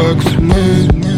work me.